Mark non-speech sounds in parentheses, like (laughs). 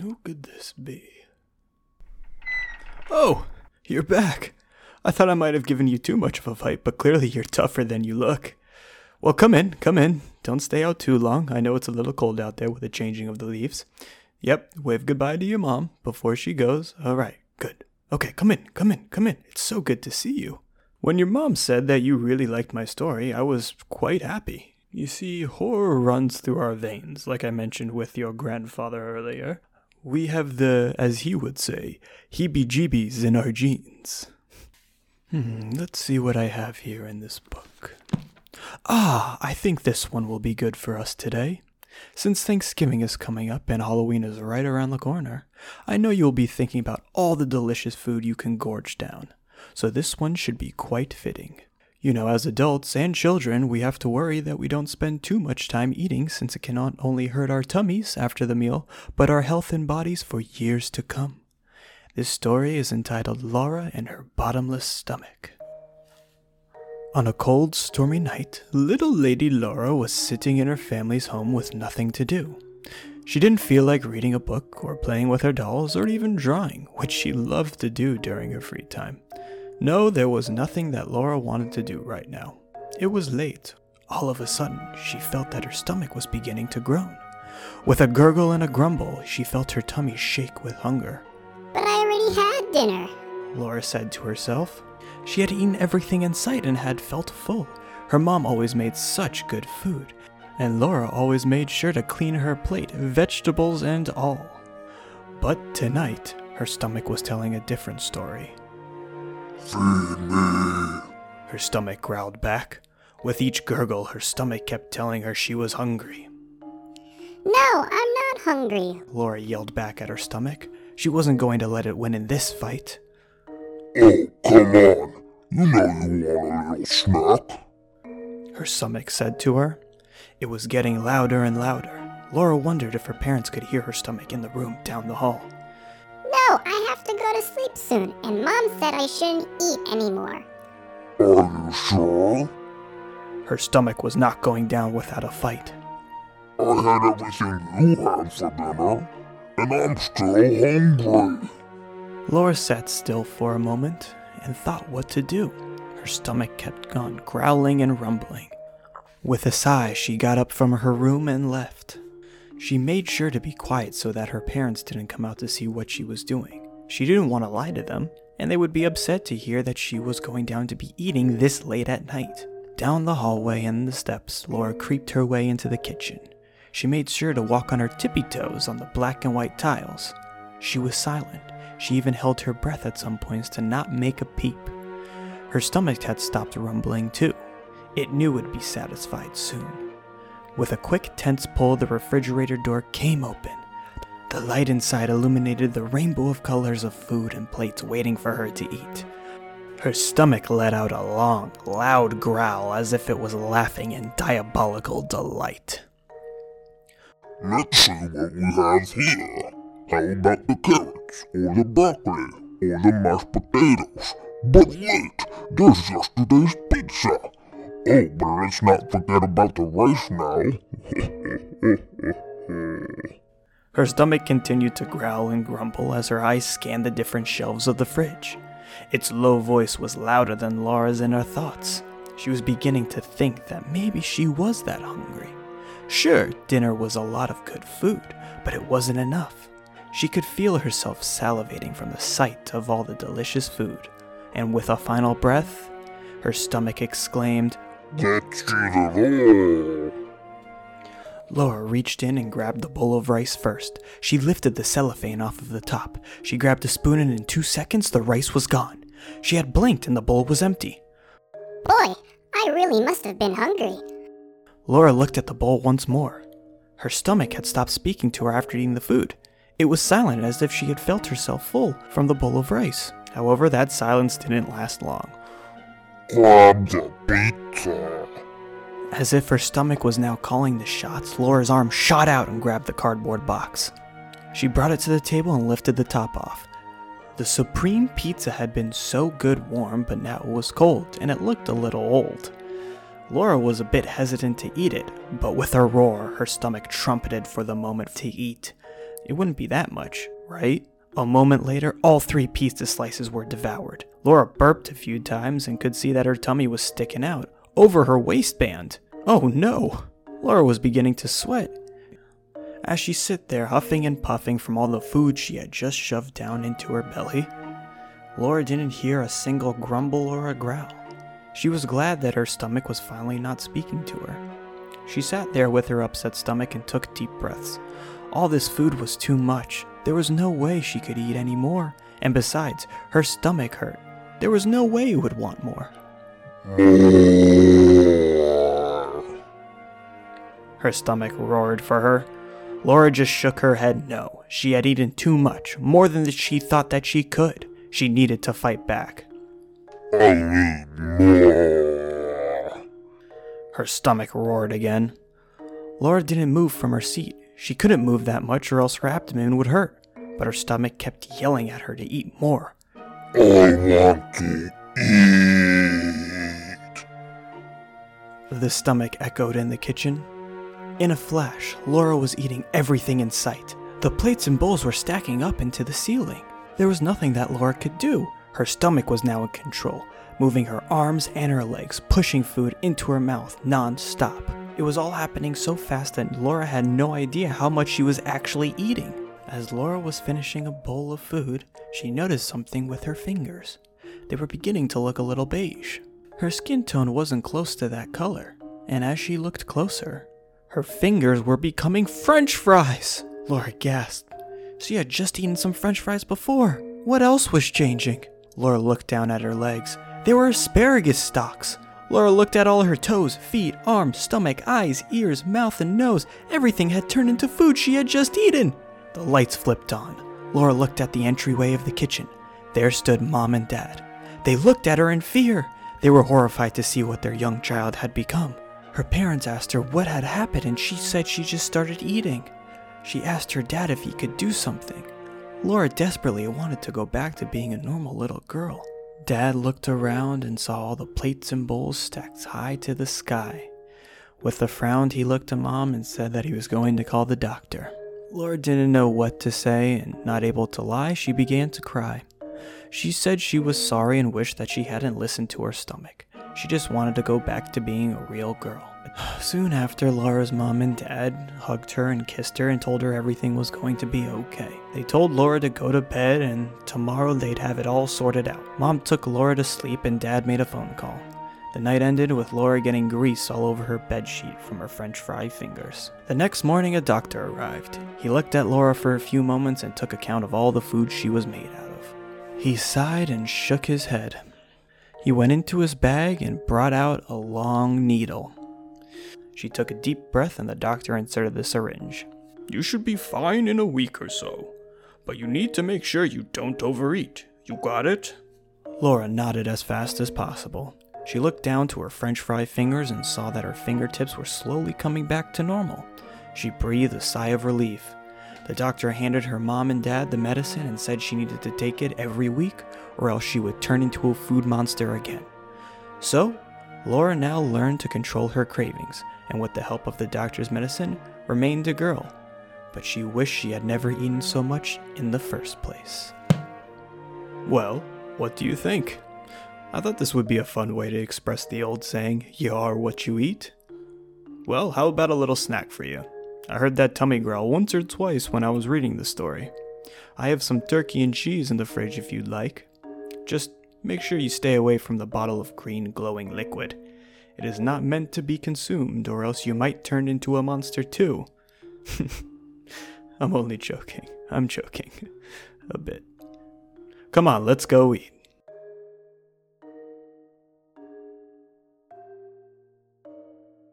Who could this be? Oh, you're back. I thought I might have given you too much of a fight, but clearly you're tougher than you look. Well, come in, come in. Don't stay out too long. I know it's a little cold out there with the changing of the leaves. Yep, wave goodbye to your mom before she goes. All right, good. Okay, come in, come in, come in. It's so good to see you. When your mom said that you really liked my story, I was quite happy. You see, horror runs through our veins, like I mentioned with your grandfather earlier. We have the, as he would say, heebie jeebies in our genes. Hmm, let's see what I have here in this book. Ah, I think this one will be good for us today. Since Thanksgiving is coming up and Halloween is right around the corner, I know you'll be thinking about all the delicious food you can gorge down, so this one should be quite fitting. You know, as adults and children, we have to worry that we don't spend too much time eating since it can not only hurt our tummies after the meal, but our health and bodies for years to come. This story is entitled Lara and Her Bottomless Stomach. On a cold, stormy night, little Lady Lara was sitting in her family's home with nothing to do. She didn't feel like reading a book or playing with her dolls or even drawing, which she loved to do during her free time. No, there was nothing that Lara wanted to do right now. It was late. All of a sudden, she felt that her stomach was beginning to groan. With a gurgle and a grumble, she felt her tummy shake with hunger. But I already had dinner. Lara said to herself. She had eaten everything in sight and had felt full. Her mom always made such good food, and Lara always made sure to clean her plate, vegetables and all. But tonight, her stomach was telling a different story. Feed me. Her stomach growled back. With each gurgle, her stomach kept telling her she was hungry. No, I'm not hungry. Lara yelled back at her stomach. She wasn't going to let it win in this fight. Oh, come on. You know you want a little snack. Her stomach said to her. It was getting louder and louder. Lara wondered if her parents could hear her stomach in the room down the hall. No, I have to go to sleep soon, and Mom said I shouldn't eat anymore. Are you sure? Her stomach was not going down without a fight. I had everything you had for dinner, and I'm still hungry. Lara sat still for a moment and thought what to do. Her stomach kept on growling and rumbling. With a sigh, she got up from her room and left. She made sure to be quiet so that her parents didn't come out to see what she was doing. She didn't want to lie to them, and they would be upset to hear that she was going down to be eating this late at night. Down the hallway and the steps, Lara creeped her way into the kitchen. She made sure to walk on her tippy toes on the black and white tiles. She was silent. She even held her breath at some points to not make a peep. Her stomach had stopped rumbling too. It knew it'd be satisfied soon. With a quick, tense pull, the refrigerator door came open. The light inside illuminated the rainbow of colors of food and plates waiting for her to eat. Her stomach let out a long, loud growl as if it was laughing in diabolical delight. Let's see what we have here. How about the carrots, or the broccoli, or the mashed potatoes? But wait, there's yesterday's pizza. Oh, but let's not forget about the rice now. (laughs) Her stomach continued to growl and grumble as her eyes scanned the different shelves of the fridge. Its low voice was louder than Lara's in her thoughts. She was beginning to think that maybe she was that hungry. Sure, dinner was a lot of good food, but it wasn't enough. She could feel herself salivating from the sight of all the delicious food, and with a final breath, her stomach exclaimed, Let's eat it all. Lara reached in and grabbed the bowl of rice first. She lifted the cellophane off of the top. She grabbed a spoon, and in two seconds, the rice was gone. She had blinked, and the bowl was empty. Boy, I really must have been hungry. Lara looked at the bowl once more. Her stomach had stopped speaking to her after eating the food. It was silent as if she had felt herself full from the bowl of rice. However, that silence didn't last long. Grab the pizza. As if her stomach was now calling the shots, Lara's arm shot out and grabbed the cardboard box. She brought it to the table and lifted the top off. The supreme pizza had been so good warm, but now it was cold and it looked a little old. Lara was a bit hesitant to eat it, but with a roar, her stomach trumpeted for the moment to eat. It wouldn't be that much, right? A moment later, all three pizza slices were devoured. Lara burped a few times and could see that her tummy was sticking out over her waistband. Oh no! Lara was beginning to sweat. As she sat there huffing and puffing from all the food she had just shoved down into her belly, Lara didn't hear a single grumble or a growl. She was glad that her stomach was finally not speaking to her. She sat there with her upset stomach and took deep breaths. All this food was too much. There was no way she could eat any more. And besides, her stomach hurt. There was no way you would want more. Her stomach roared for her. Lara just shook her head no. She had eaten too much, more than she thought that she could. She needed to fight back. I need more. Her stomach roared again. Lara didn't move from her seat. She couldn't move that much or else her abdomen would hurt. But her stomach kept yelling at her to eat more. I want to eat. The stomach echoed in the kitchen. In a flash, Lara was eating everything in sight. The plates and bowls were stacking up into the ceiling. There was nothing that Lara could do. Her stomach was now in control, moving her arms and her legs, pushing food into her mouth non stop. It was all happening so fast that Lara had no idea how much she was actually eating. As Lara was finishing a bowl of food, she noticed something with her fingers. They were beginning to look a little beige. Her skin tone wasn't close to that color, and as she looked closer, her fingers were becoming french fries. Lara gasped. She had just eaten some french fries before. What else was changing? Lara looked down at her legs. They were asparagus stalks. Lara looked at all her toes, feet, arms, stomach, eyes, ears, mouth, and nose. Everything had turned into food she had just eaten. The lights flipped on. Lara looked at the entryway of the kitchen. There stood Mom and Dad. They looked at her in fear. They were horrified to see what their young child had become. Her parents asked her what had happened, and she said she just started eating. She asked her dad if he could do something. Lara desperately wanted to go back to being a normal little girl. Dad looked around and saw all the plates and bowls stacked high to the sky. With a frown, he looked to Mom and said that he was going to call the doctor. Lara didn't know what to say, and not able to lie, she began to cry. She said she was sorry and wished that she hadn't listened to her stomach. She just wanted to go back to being a real girl. (sighs) Soon after, Lara's mom and dad hugged her and kissed her and told her everything was going to be okay. They told Lara to go to bed and tomorrow they'd have it all sorted out. Mom took Lara to sleep and dad made a phone call. The night ended with Lara getting grease all over her bedsheet from her french fry fingers. The next morning, a doctor arrived. He looked at Lara for a few moments and took account of all the food she was made out of. He sighed and shook his head. He went into his bag and brought out a long needle. She took a deep breath and the doctor inserted the syringe. You should be fine in a week or so, but you need to make sure you don't overeat. You got it? Lara nodded as fast as possible. She looked down to her french fry fingers and saw that her fingertips were slowly coming back to normal. She breathed a sigh of relief. The doctor handed her mom and dad the medicine and said she needed to take it every week or else she would turn into a food monster again. So, Lara now learned to control her cravings, and with the help of the doctor's medicine, remained a girl. But she wished she had never eaten so much in the first place. Well, what do you think? I thought this would be a fun way to express the old saying, you are what you eat. Well, how about a little snack for you? I heard that tummy growl once or twice when I was reading the story. I have some turkey and cheese in the fridge if you'd like. Just make sure you stay away from the bottle of green glowing liquid. It is not meant to be consumed, or else you might turn into a monster too. (laughs) I'm only joking. I'm joking. (laughs) a bit. Come on, let's go eat.